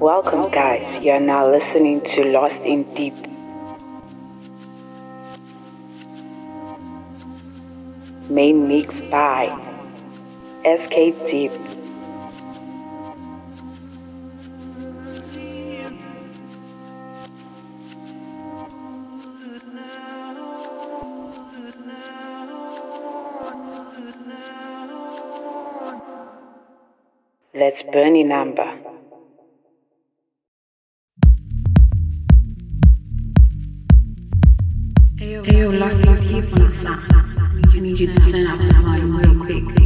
Welcome, guys. You are now listening to Lost in Deep. Main mix by SK Deep. Let's burn a number. lost, lost, lost, lost, lost, lost, lost, lost, lost, turn lost, lost, lost,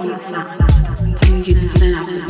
on the you to turn out the